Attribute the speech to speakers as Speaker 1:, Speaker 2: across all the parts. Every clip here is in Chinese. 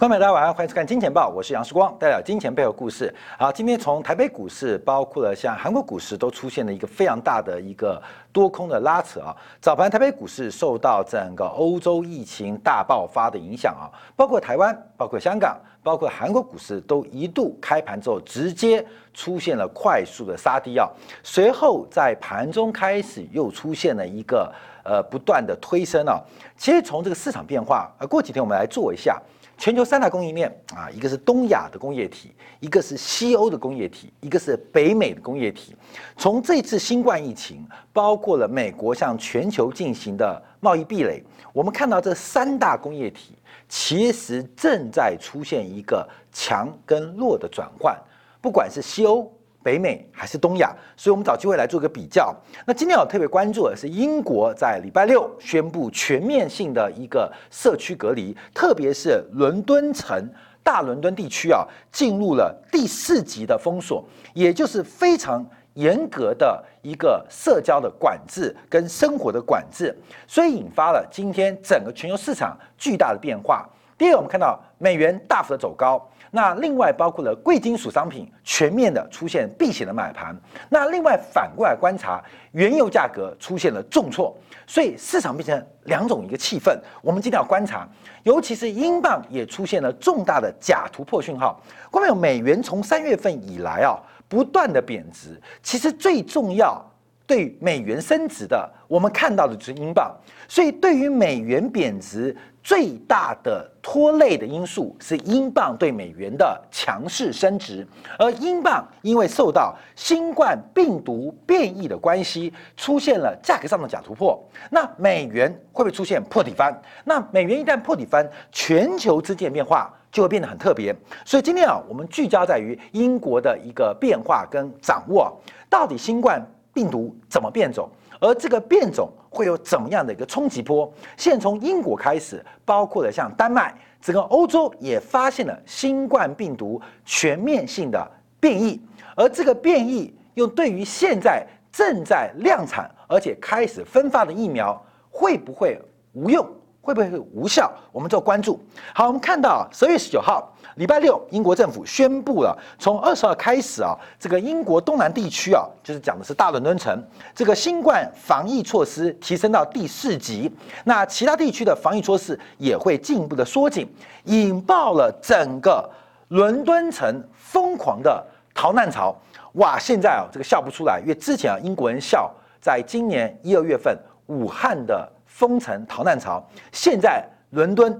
Speaker 1: 观众大家晚上欢迎收看《金钱报》，我是杨世光，带来金钱背后故事。好，今天从台北股市，包括了像韩国股市，都出现了一个非常大的一个多空的拉扯啊。早盘台北股市受到整个欧洲疫情大爆发的影响啊，包括台湾、包括香港、包括韩国股市，都一度开盘之后直接出现了快速的杀低啊。随后在盘中开始又出现了一个呃不断的推升啊。其实从这个市场变化，呃，过几天我们来做一下。全球三大供应链啊，一个是东亚的工业体，一个是西欧的工业体，一个是北美的工业体。从这次新冠疫情，包括了美国向全球进行的贸易壁垒，我们看到这三大工业体其实正在出现一个强跟弱的转换，不管是西欧。北美还是东亚，所以我们找机会来做个比较。那今天我特别关注的是英国在礼拜六宣布全面性的一个社区隔离，特别是伦敦城、大伦敦地区啊，进入了第四级的封锁，也就是非常严格的一个社交的管制跟生活的管制，所以引发了今天整个全球市场巨大的变化。第二，我们看到美元大幅的走高。那另外包括了贵金属商品全面的出现避险的买盘，那另外反过来观察，原油价格出现了重挫，所以市场变成两种一个气氛。我们今天要观察，尤其是英镑也出现了重大的假突破讯号。关有美元从三月份以来啊，不断的贬值，其实最重要对美元升值的，我们看到的就是英镑，所以对于美元贬值。最大的拖累的因素是英镑对美元的强势升值，而英镑因为受到新冠病毒变异的关系，出现了价格上的假突破。那美元会不会出现破底翻？那美元一旦破底翻，全球之间变化就会变得很特别。所以今天啊，我们聚焦在于英国的一个变化跟掌握，到底新冠病毒怎么变种？而这个变种会有怎么样的一个冲击波？现从英国开始，包括了像丹麦，整个欧洲也发现了新冠病毒全面性的变异，而这个变异又对于现在正在量产而且开始分发的疫苗会不会无用？会不会无效？我们做关注。好，我们看到十月十九号。礼拜六，英国政府宣布了，从二十号开始啊，这个英国东南地区啊，就是讲的是大伦敦城，这个新冠防疫措施提升到第四级，那其他地区的防疫措施也会进一步的缩紧，引爆了整个伦敦城疯狂的逃难潮。哇，现在啊，这个笑不出来，因为之前啊，英国人笑，在今年一二月份武汉的封城逃难潮，现在伦敦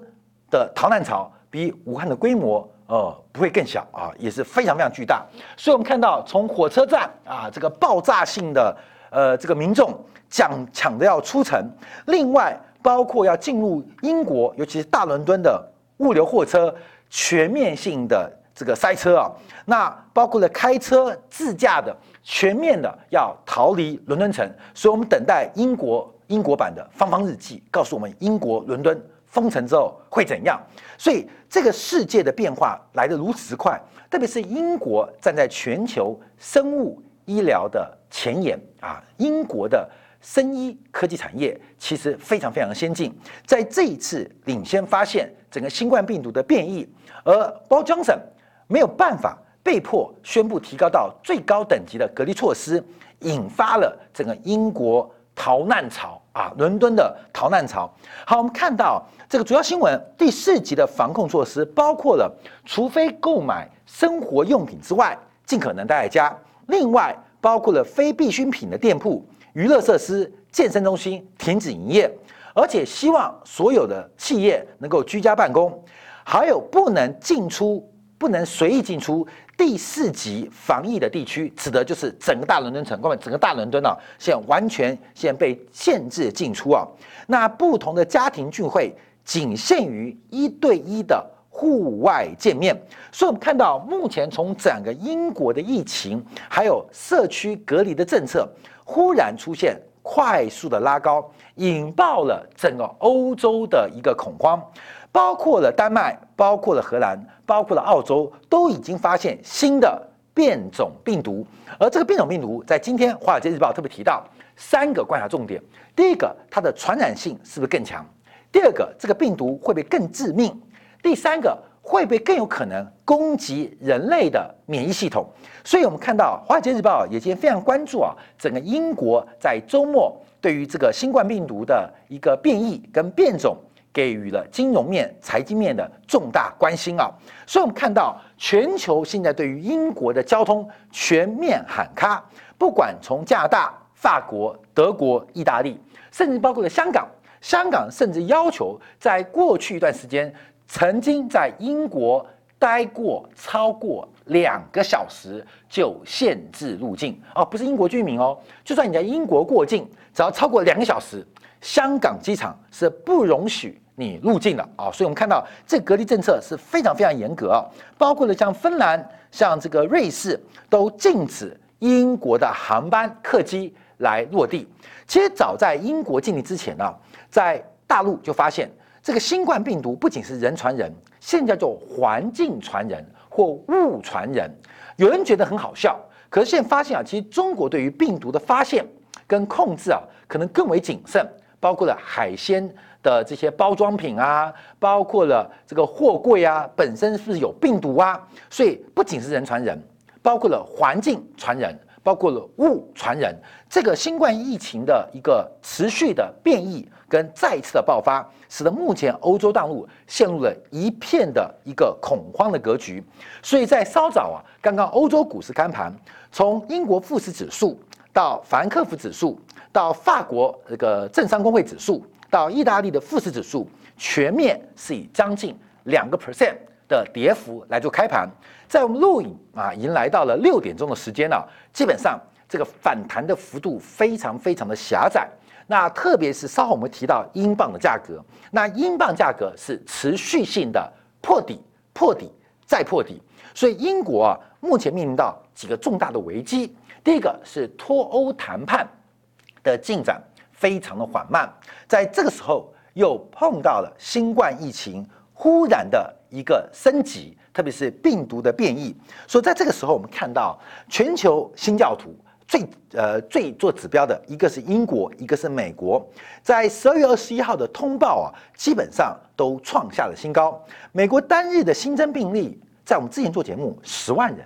Speaker 1: 的逃难潮。比武汉的规模，呃，不会更小啊，也是非常非常巨大。所以，我们看到从火车站啊，这个爆炸性的，呃，这个民众抢抢着要出城，另外包括要进入英国，尤其是大伦敦的物流货车全面性的这个塞车啊，那包括了开车自驾的全面的要逃离伦敦城。所以我们等待英国英国版的方方日记，告诉我们英国伦敦。封城之后会怎样？所以这个世界的变化来得如此之快，特别是英国站在全球生物医疗的前沿啊，英国的生医科技产业其实非常非常先进，在这一次领先发现整个新冠病毒的变异，而 Boris Johnson 没有办法，被迫宣布提高到最高等级的隔离措施，引发了整个英国。逃难潮啊，伦敦的逃难潮。好，我们看到这个主要新闻，第四级的防控措施包括了，除非购买生活用品之外，尽可能待在家。另外，包括了非必需品的店铺、娱乐设施、健身中心停止营业，而且希望所有的企业能够居家办公，还有不能进出，不能随意进出。第四级防疫的地区，指的就是整个大伦敦城，各位，整个大伦敦啊，现在完全现在被限制进出啊。那不同的家庭聚会仅限于一对一的户外见面。所以，我们看到目前从整个英国的疫情，还有社区隔离的政策，忽然出现快速的拉高，引爆了整个欧洲的一个恐慌。包括了丹麦，包括了荷兰，包括了澳洲，都已经发现新的变种病毒。而这个变种病毒，在今天《华尔街日报》特别提到三个观察重点：第一个，它的传染性是不是更强；第二个，这个病毒会不会更致命；第三个，会不会更有可能攻击人类的免疫系统？所以我们看到《华尔街日报》也今天非常关注啊，整个英国在周末对于这个新冠病毒的一个变异跟变种。给予了金融面、财经面的重大关心啊，所以我们看到全球现在对于英国的交通全面喊卡，不管从加拿大、法国、德国、意大利，甚至包括了香港，香港甚至要求在过去一段时间曾经在英国待过超过两个小时就限制入境哦，不是英国居民哦，就算你在英国过境，只要超过两个小时。香港机场是不容许你入境的啊，所以我们看到这隔离政策是非常非常严格啊，包括了像芬兰、像这个瑞士都禁止英国的航班客机来落地。其实早在英国建立之前呢，在大陆就发现这个新冠病毒不仅是人传人，现在叫环境传人或物传人。有人觉得很好笑，可是现在发现啊，其实中国对于病毒的发现跟控制啊，可能更为谨慎。包括了海鲜的这些包装品啊，包括了这个货柜啊，本身是有病毒啊，所以不仅是人传人，包括了环境传人，包括了物传人。这个新冠疫情的一个持续的变异跟再次的爆发，使得目前欧洲大陆陷入了一片的一个恐慌的格局。所以在稍早啊，刚刚欧洲股市开盘，从英国富时指数到法兰克福指数。到法国这个政商工会指数，到意大利的富时指数，全面是以将近两个 percent 的跌幅来做开盘。在我们录影啊，已经来到了六点钟的时间了，基本上这个反弹的幅度非常非常的狭窄。那特别是稍后我们提到英镑的价格，那英镑价格是持续性的破底、破底再破底，所以英国啊目前面临到几个重大的危机。第一个是脱欧谈判。的进展非常的缓慢，在这个时候又碰到了新冠疫情忽然的一个升级，特别是病毒的变异。所以在这个时候，我们看到全球新教徒最呃最做指标的一个是英国，一个是美国，在十二月二十一号的通报啊，基本上都创下了新高。美国单日的新增病例，在我们之前做节目十万人，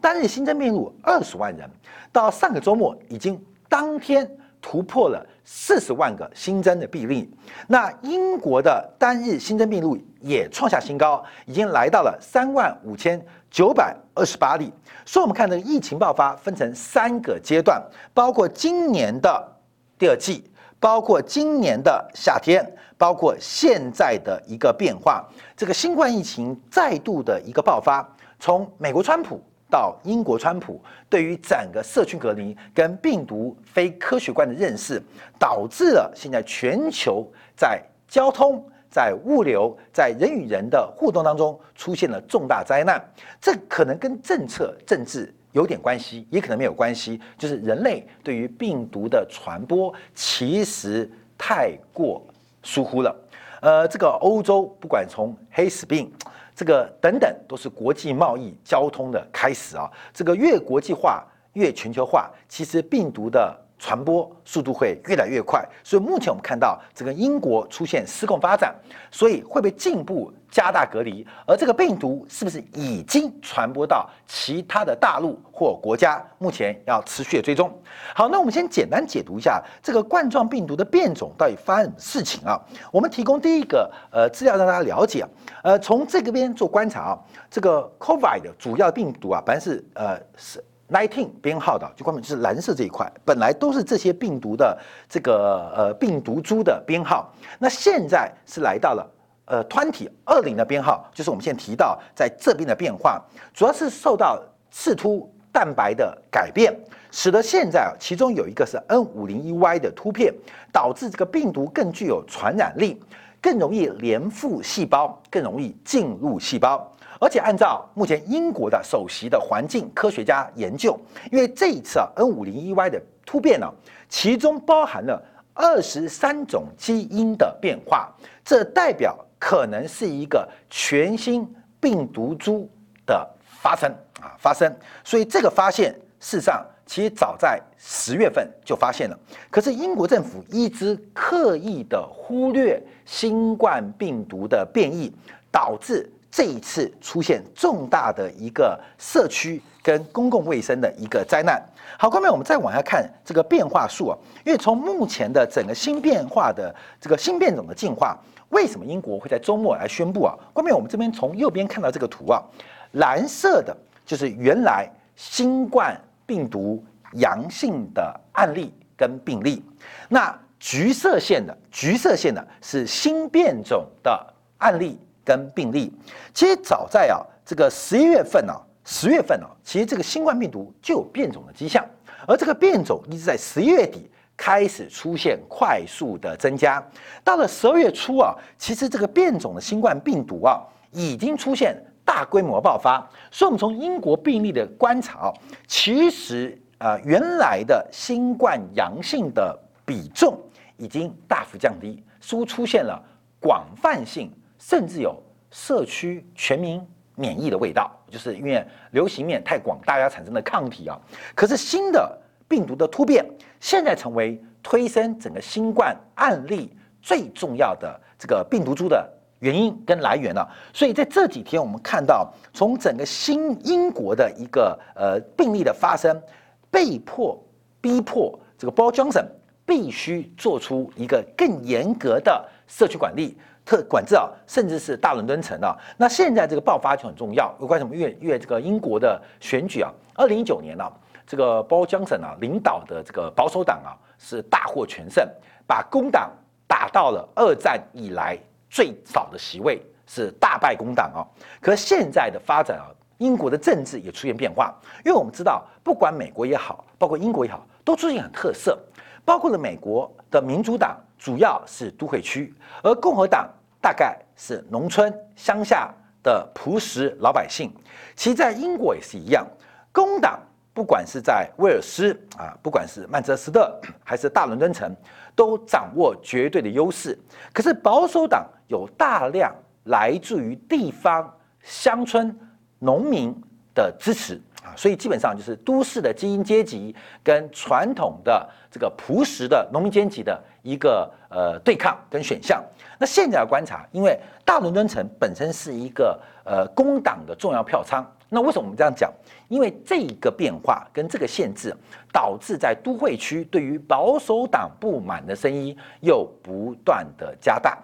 Speaker 1: 单日新增病例二十万人，到上个周末已经当天。突破了四十万个新增的病例，那英国的单日新增病例也创下新高，已经来到了三万五千九百二十八例。所以，我们看这个疫情爆发分成三个阶段，包括今年的第二季，包括今年的夏天，包括现在的一个变化。这个新冠疫情再度的一个爆发，从美国川普。到英国，川普对于整个社区隔离跟病毒非科学观的认识，导致了现在全球在交通、在物流、在人与人的互动当中出现了重大灾难。这可能跟政策、政治有点关系，也可能没有关系。就是人类对于病毒的传播其实太过疏忽了。呃，这个欧洲不管从黑死病。这个等等都是国际贸易交通的开始啊！这个越国际化越全球化，其实病毒的传播速度会越来越快。所以目前我们看到整个英国出现失控发展，所以会被进一步加大隔离。而这个病毒是不是已经传播到其他的大陆或国家？目前要持续的追踪。好，那我们先简单解读一下这个冠状病毒的变种到底发生什么事情啊？我们提供第一个呃资料让大家了解。啊呃，从这个边做观察啊，这个 COVID 的主要病毒啊，本来是呃是 nineteen 编号的，就关门就是蓝色这一块，本来都是这些病毒的这个呃病毒株的编号。那现在是来到了呃 twenty 二零的编号，就是我们现在提到在这边的变化，主要是受到刺突蛋白的改变，使得现在啊，其中有一个是 N 五零一 Y 的突变，导致这个病毒更具有传染力。更容易连附细胞，更容易进入细胞，而且按照目前英国的首席的环境科学家研究，因为这一次啊 N 五零一 Y 的突变呢，其中包含了二十三种基因的变化，这代表可能是一个全新病毒株的发生啊发生，所以这个发现事实上。其实早在十月份就发现了，可是英国政府一直刻意的忽略新冠病毒的变异，导致这一次出现重大的一个社区跟公共卫生的一个灾难。好，后面我们再往下看这个变化数啊，因为从目前的整个新变化的这个新变种的进化，为什么英国会在周末来宣布啊？后面我们这边从右边看到这个图啊，蓝色的就是原来新冠病毒阳性的案例跟病例，那橘色线的橘色线的是新变种的案例。跟病例，其实早在啊这个十一月份呢，十月份呢，其实这个新冠病毒就有变种的迹象，而这个变种一直在十一月底开始出现快速的增加，到了十二月初啊，其实这个变种的新冠病毒啊已经出现大规模爆发，所以我们从英国病例的观察，其实啊原来的新冠阳性的比重已经大幅降低，似乎出现了广泛性。甚至有社区全民免疫的味道，就是因为流行面太广，大家产生的抗体啊。可是新的病毒的突变，现在成为推升整个新冠案例最重要的这个病毒株的原因跟来源了。所以在这几天，我们看到从整个新英国的一个呃病例的发生，被迫逼迫这个包装省必须做出一个更严格的社区管理。特管制啊，甚至是大伦敦城啊，那现在这个爆发就很重要。有关什么？越越这个英国的选举啊，二零一九年呢，这个鲍江省啊领导的这个保守党啊是大获全胜，把工党打到了二战以来最少的席位，是大败工党啊。可现在的发展啊，英国的政治也出现变化，因为我们知道，不管美国也好，包括英国也好，都出现很特色，包括了美国的民主党主要是都会区，而共和党。大概是农村乡下的朴实老百姓，其实在英国也是一样。工党不管是在威尔斯啊，不管是曼彻斯特还是大伦敦城，都掌握绝对的优势。可是保守党有大量来自于地方乡村农民的支持所以基本上就是都市的精英阶级跟传统的这个朴实的农民阶级的一个呃对抗跟选项。那现在要观察，因为大伦敦城本身是一个呃工党的重要票仓。那为什么我们这样讲？因为这个变化跟这个限制，导致在都会区对于保守党不满的声音又不断的加大。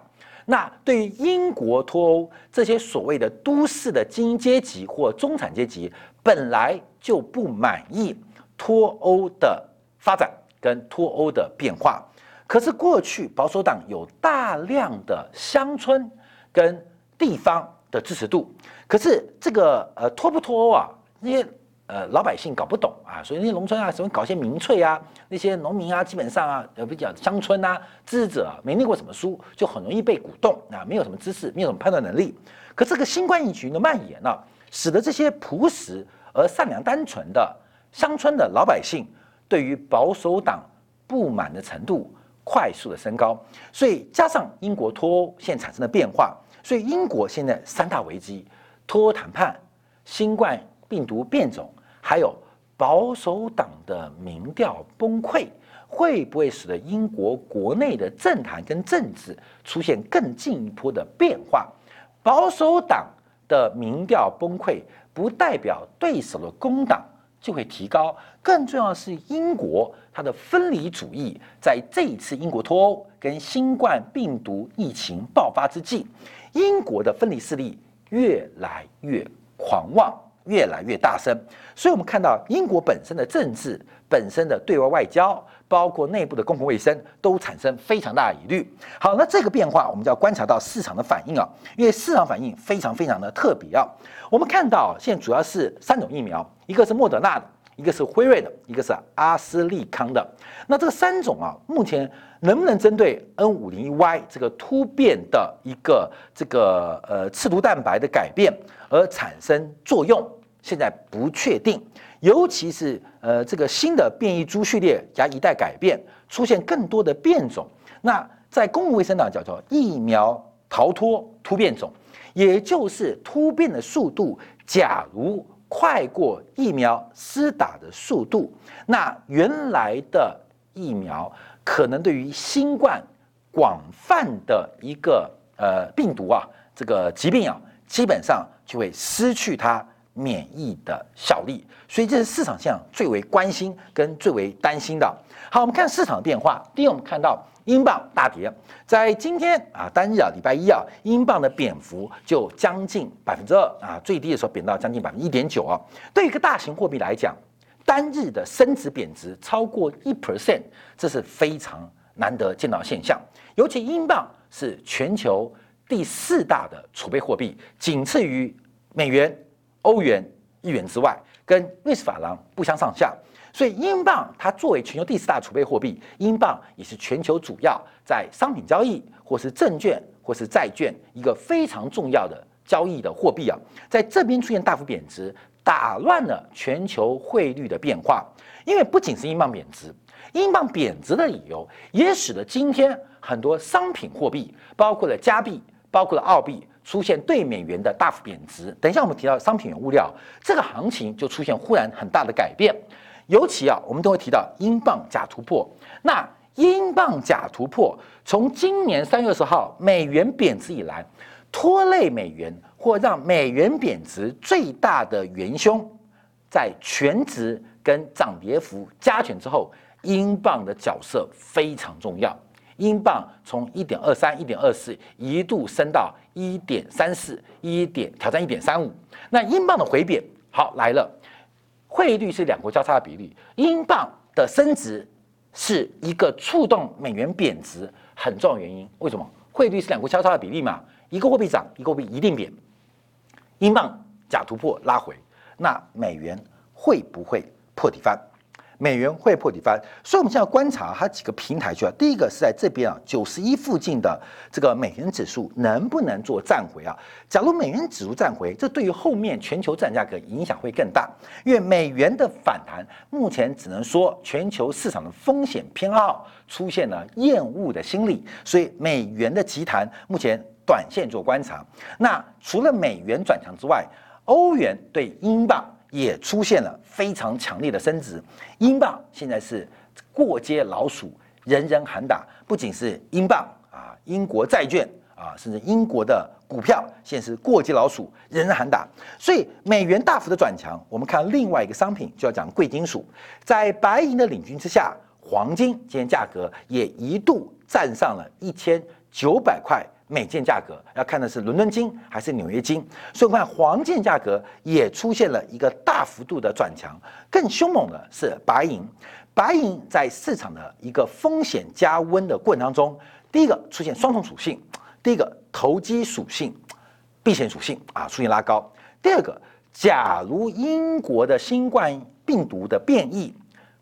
Speaker 1: 那对于英国脱欧这些所谓的都市的精英阶级或中产阶级，本来就不满意脱欧的发展跟脱欧的变化。可是过去保守党有大量的乡村跟地方的支持度，可是这个呃脱不脱欧啊，那些呃老百姓搞不懂啊，所以那些农村啊，什么搞些民粹啊，那些农民啊，基本上啊，呃比较乡村啊，知识者没念过什么书，就很容易被鼓动啊，没有什么知识，没有什么判断能力。可这个新冠疫情的蔓延呢，使得这些朴实而善良单纯的乡村的老百姓对于保守党不满的程度。快速的升高，所以加上英国脱欧现在产生的变化，所以英国现在三大危机：脱欧谈判、新冠病毒变种，还有保守党的民调崩溃，会不会使得英国国内的政坛跟政治出现更进一步的变化？保守党的民调崩溃，不代表对手的工党。就会提高。更重要的是，英国它的分离主义在这一次英国脱欧跟新冠病毒疫情爆发之际，英国的分离势力越来越狂妄，越来越大声。所以，我们看到英国本身的政治、本身的对外外交，包括内部的公共卫生，都产生非常大的疑虑。好，那这个变化，我们就要观察到市场的反应啊，因为市场反应非常非常的特别啊。我们看到现在主要是三种疫苗。一个是莫德纳的，一个是辉瑞的，一个是阿斯利康的。那这三种啊，目前能不能针对 N 五零一 Y 这个突变的一个这个呃刺突蛋白的改变而产生作用，现在不确定。尤其是呃这个新的变异株序列加一代改变，出现更多的变种。那在公共卫生党叫做疫苗逃脱突变种，也就是突变的速度，假如。快过疫苗施打的速度，那原来的疫苗可能对于新冠广泛的一个呃病毒啊，这个疾病啊，基本上就会失去它免疫的效力，所以这是市场上最为关心跟最为担心的。好，我们看市场变化。第一，我们看到英镑大跌，在今天啊单日啊礼拜一啊，英镑的贬幅就将近百分之二啊，最低的时候贬到将近百分之一点九啊。对一个大型货币来讲，单日的升值贬值超过一 percent，这是非常难得见到现象。尤其英镑是全球第四大的储备货币，仅次于美元。欧元、日元之外，跟瑞士法郎不相上下，所以英镑它作为全球第四大储备货币，英镑也是全球主要在商品交易或是证券或是债券一个非常重要的交易的货币啊，在这边出现大幅贬值，打乱了全球汇率的变化。因为不仅是英镑贬值，英镑贬值的理由也使得今天很多商品货币，包括了加币，包括了澳币。出现对美元的大幅贬值。等一下，我们提到商品原物料这个行情就出现忽然很大的改变。尤其啊，我们都会提到英镑假突破。那英镑假突破，从今年三月二十号美元贬值以来，拖累美元或让美元贬值最大的元凶，在全值跟涨跌幅加权之后，英镑的角色非常重要。英镑从一点二三、一点二四一度升到一点三四，一点挑战一点三五。那英镑的回贬，好来了，汇率是两国交叉的比例，英镑的升值是一个触动美元贬值很重要原因。为什么？汇率是两国交叉的比例嘛，一个货币涨，一个货币一定贬。英镑假突破拉回，那美元会不会破底翻？美元会破底翻，所以我们现在观察它几个平台去啊。第一个是在这边啊，九十一附近的这个美元指数能不能做站回啊？假如美元指数站回，这对于后面全球战价格影响会更大，因为美元的反弹目前只能说全球市场的风险偏好出现了厌恶的心理，所以美元的急弹目前短线做观察。那除了美元转强之外，欧元对英镑。也出现了非常强烈的升值，英镑现在是过街老鼠，人人喊打。不仅是英镑啊，英国债券啊，甚至英国的股票，现在是过街老鼠，人人喊打。所以美元大幅的转强，我们看另外一个商品，就要讲贵金属，在白银的领军之下，黄金今天价格也一度站上了一千九百块。每件价格要看的是伦敦金还是纽约金，所以我们看黄金价格也出现了一个大幅度的转强。更凶猛的是白银，白银在市场的一个风险加温的过程当中，第一个出现双重属性，第一个投机属性、避险属性啊出现拉高。第二个，假如英国的新冠病毒的变异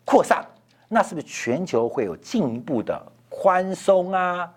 Speaker 1: 扩散，那是不是全球会有进一步的宽松啊？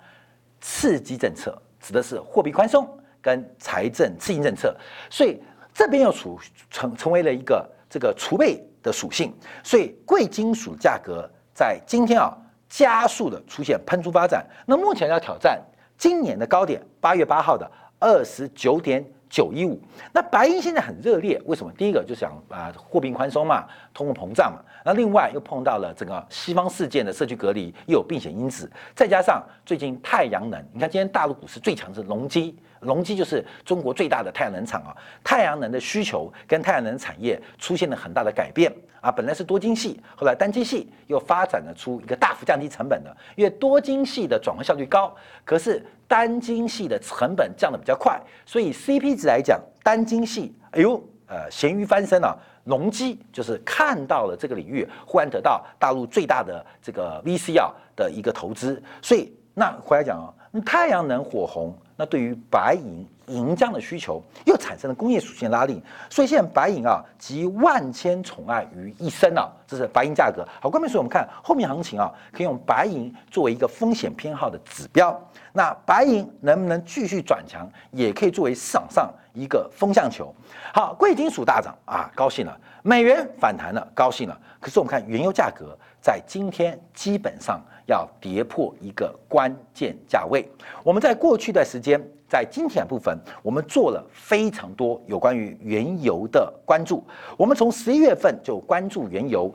Speaker 1: 刺激政策指的是货币宽松跟财政刺激政策，所以这边又储成成为了一个这个储备的属性，所以贵金属价格在今天啊加速的出现喷出发展。那目前要挑战今年的高点，八月八号的二十九点九一五。那白银现在很热烈，为什么？第一个就想啊货币宽松嘛，通货膨胀嘛。那另外又碰到了整个西方事件的社区隔离，又有避险因子，再加上最近太阳能，你看今天大陆股市最强是隆基，隆基就是中国最大的太阳能厂啊，太阳能的需求跟太阳能产业出现了很大的改变啊，本来是多晶系，后来单晶系又发展了出一个大幅降低成本的，因为多晶系的转换效率高，可是单晶系的成本降得比较快，所以 CP 值来讲，单晶系，哎呦，呃，咸鱼翻身了。隆基就是看到了这个领域，忽然得到大陆最大的这个 VC 啊的一个投资，所以那回来讲啊，太阳能火红，那对于白银银浆的需求又产生了工业属性拉力，所以现在白银啊集万千宠爱于一身啊，这是白银价格。好，关键所以我们看后面行情啊，可以用白银作为一个风险偏好的指标。那白银能不能继续转强，也可以作为市场上一个风向球。好，贵金属大涨啊，高兴了；美元反弹了，高兴了。可是我们看原油价格在今天基本上要跌破一个关键价位。我们在过去的时间，在今天部分，我们做了非常多有关于原油的关注。我们从十一月份就关注原油。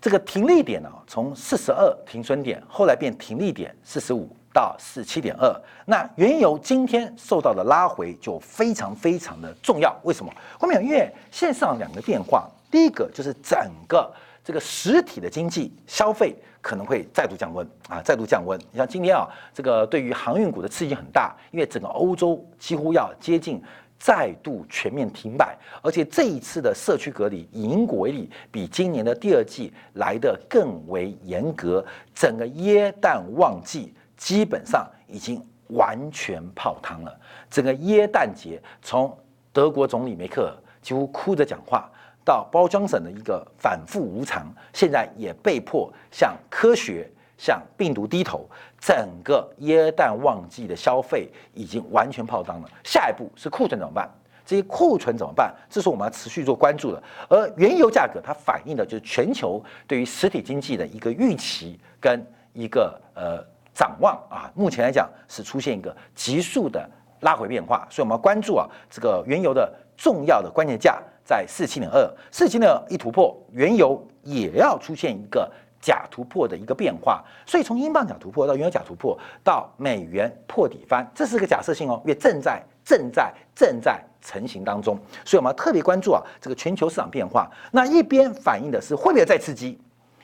Speaker 1: 这个停利点呢，从四十二停损点，后来变停利点四十五。到四七点二。那原油今天受到的拉回就非常非常的重要。为什么？后面因为线上两个变化，第一个就是整个这个实体的经济消费可能会再度降温啊，再度降温。你像今天啊，这个对于航运股的刺激很大，因为整个欧洲几乎要接近。再度全面停摆，而且这一次的社区隔离，以英国为例，比今年的第二季来得更为严格。整个耶诞旺季基本上已经完全泡汤了。整个耶诞节，从德国总理梅克尔几乎哭着讲话，到包装省的一个反复无常，现在也被迫向科学。向病毒低头，整个耶诞旺季的消费已经完全泡汤了。下一步是库存怎么办？这些库存怎么办？这是我们要持续做关注的。而原油价格它反映的就是全球对于实体经济的一个预期跟一个呃展望啊。目前来讲是出现一个急速的拉回变化，所以我们要关注啊这个原油的重要的关键价在四七点二，四七点二一突破，原油也要出现一个。假突破的一个变化，所以从英镑假突破到原油假突破到美元破底翻，这是个假设性哦，因为正在正在正在成型当中，所以我们要特别关注啊这个全球市场变化。那一边反映的是会不会再刺激，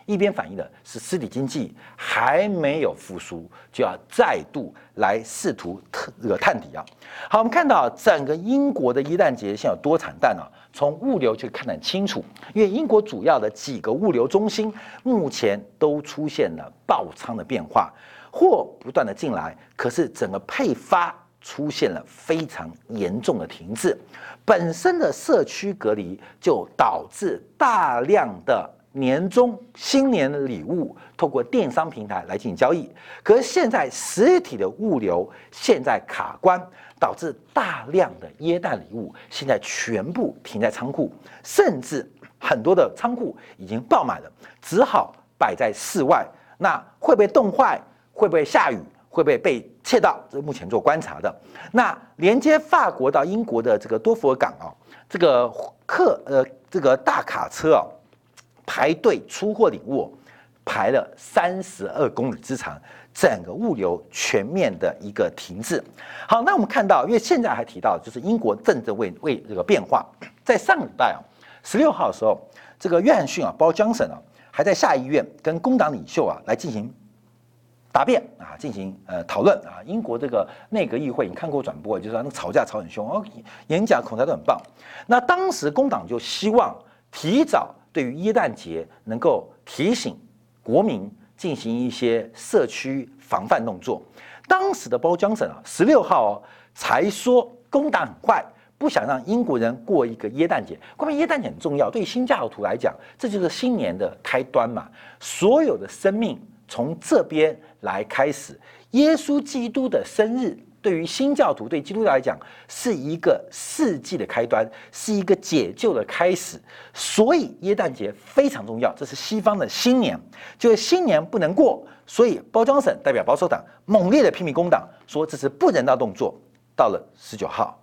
Speaker 1: 一边反映的是实体经济还没有复苏，就要再度来试图特这个探底啊。好，我们看到整个英国的一旦节现有多惨淡啊。从物流就看得很清楚，因为英国主要的几个物流中心目前都出现了爆仓的变化，货不断的进来，可是整个配发出现了非常严重的停滞，本身的社区隔离就导致大量的年终新年的礼物透过电商平台来进行交易，可是现在实体的物流现在卡关。导致大量的耶诞礼物现在全部停在仓库，甚至很多的仓库已经爆满了，只好摆在室外。那会不会冻坏？会不会下雨？会不会被窃盗？这是目前做观察的。那连接法国到英国的这个多佛尔港啊，这个客呃这个大卡车啊，排队出货领物，排了三十二公里之长。整个物流全面的一个停滞。好，那我们看到，因为现在还提到，就是英国政治为为这个变化，在上礼拜啊，十六号的时候，这个约翰逊啊，包江省啊，还在下议院跟工党领袖啊来进行答辩啊，进行呃讨论啊。英国这个内阁议会，你看过转播，就是那吵架吵很凶哦，演讲口才都很棒。那当时工党就希望提早对于耶诞节能够提醒国民。进行一些社区防范动作。当时的包江省啊，十六号哦，才说攻打很快，不想让英国人过一个耶诞节。关于耶诞节很重要，对新教徒来讲，这就是新年的开端嘛。所有的生命从这边来开始，耶稣基督的生日。对于新教徒，对基督教来讲，是一个世纪的开端，是一个解救的开始。所以耶诞节非常重要，这是西方的新年，就是新年不能过。所以包装省代表保守党猛烈的批评工党，说这是不人道动作。到了十九号，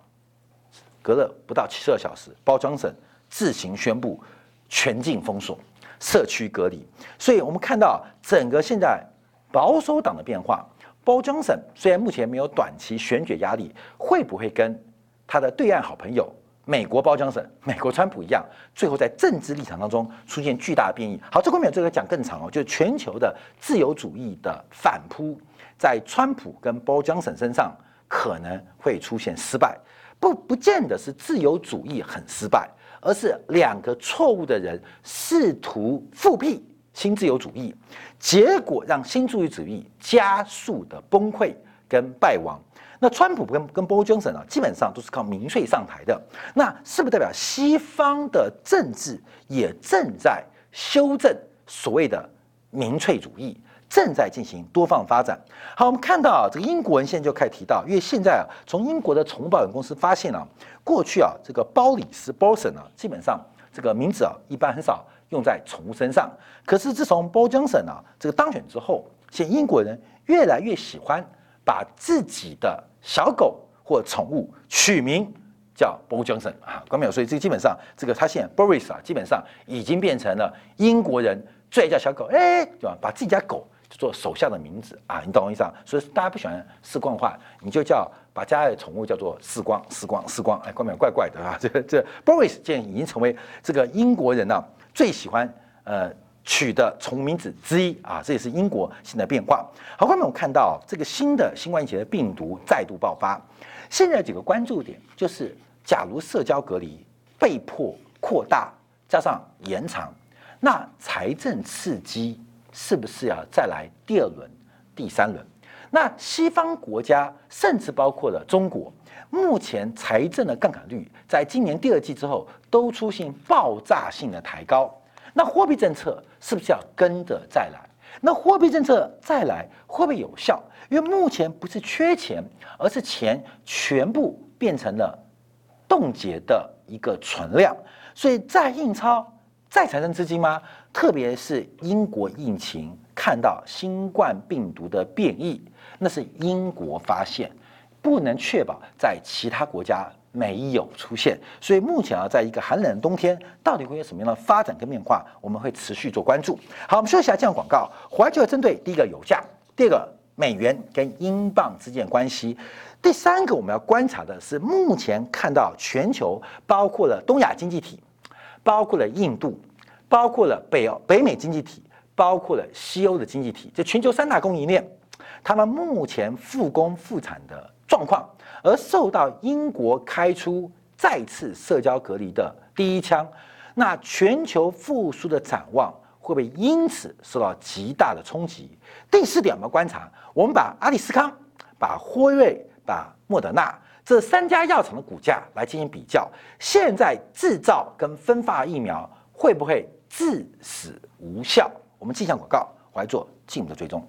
Speaker 1: 隔了不到七十二小时，包装省自行宣布全境封锁、社区隔离。所以我们看到整个现在保守党的变化。包江省虽然目前没有短期选举压力，会不会跟他的对岸好朋友美国包江省、美国川普一样，最后在政治立场当中出现巨大的变异？好，这后面这个讲更长哦，就是全球的自由主义的反扑，在川普跟包江省身上可能会出现失败，不不见得是自由主义很失败，而是两个错误的人试图复辟。新自由主义，结果让新自由主义加速的崩溃跟败亡。那川普跟跟波江省啊，基本上都是靠民粹上台的。那是不是代表西方的政治也正在修正所谓的民粹主义，正在进行多方发展？好，我们看到啊，这个英国人现在就开始提到，因为现在啊，从英国的宠物保险公司发现啊，过去啊，这个包里斯 b o s o n 啊，基本上这个名字啊，一般很少。用在宠物身上，可是自从包江省啊这个当选之后，现英国人越来越喜欢把自己的小狗或宠物取名叫包江省啊，关没有？所以这个基本上，这个他现 Boris 啊，基本上已经变成了英国人最爱叫小狗，哎，对吧？把自己家狗就做首相的名字啊，你懂我意思啊？所以大家不喜欢世光的话，你就叫把家里的宠物叫做时光，时光，时光，哎，怪名怪怪的啊。这这 Boris 现在已经成为这个英国人呢最喜欢呃取的宠物名字之一啊，这也是英国新的变化。好，后面我们看到这个新的新冠疫情的病毒再度爆发，现在几个关注点就是，假如社交隔离被迫扩大，加上延长，那财政刺激。是不是要再来第二轮、第三轮？那西方国家，甚至包括了中国，目前财政的杠杆率，在今年第二季之后，都出现爆炸性的抬高。那货币政策是不是要跟着再来？那货币政策再来会不会有效？因为目前不是缺钱，而是钱全部变成了冻结的一个存量，所以再印钞。再产生资金吗？特别是英国疫情看到新冠病毒的变异，那是英国发现，不能确保在其他国家没有出现。所以目前啊，在一个寒冷的冬天，到底会有什么样的发展跟变化，我们会持续做关注。好，我们说一下这样广告，华就要针对第一个油价，第二个美元跟英镑之间关系，第三个我们要观察的是目前看到全球包括了东亚经济体。包括了印度，包括了北欧、北美经济体，包括了西欧的经济体，这全球三大供应链，他们目前复工复产的状况，而受到英国开出再次社交隔离的第一枪，那全球复苏的展望会不会因此受到极大的冲击？第四点我们观察，我们把阿里斯康、把辉瑞、把莫德纳。这三家药厂的股价来进行比较，现在制造跟分发疫苗会不会致死无效？我们进项广告，我来做进一步的追踪。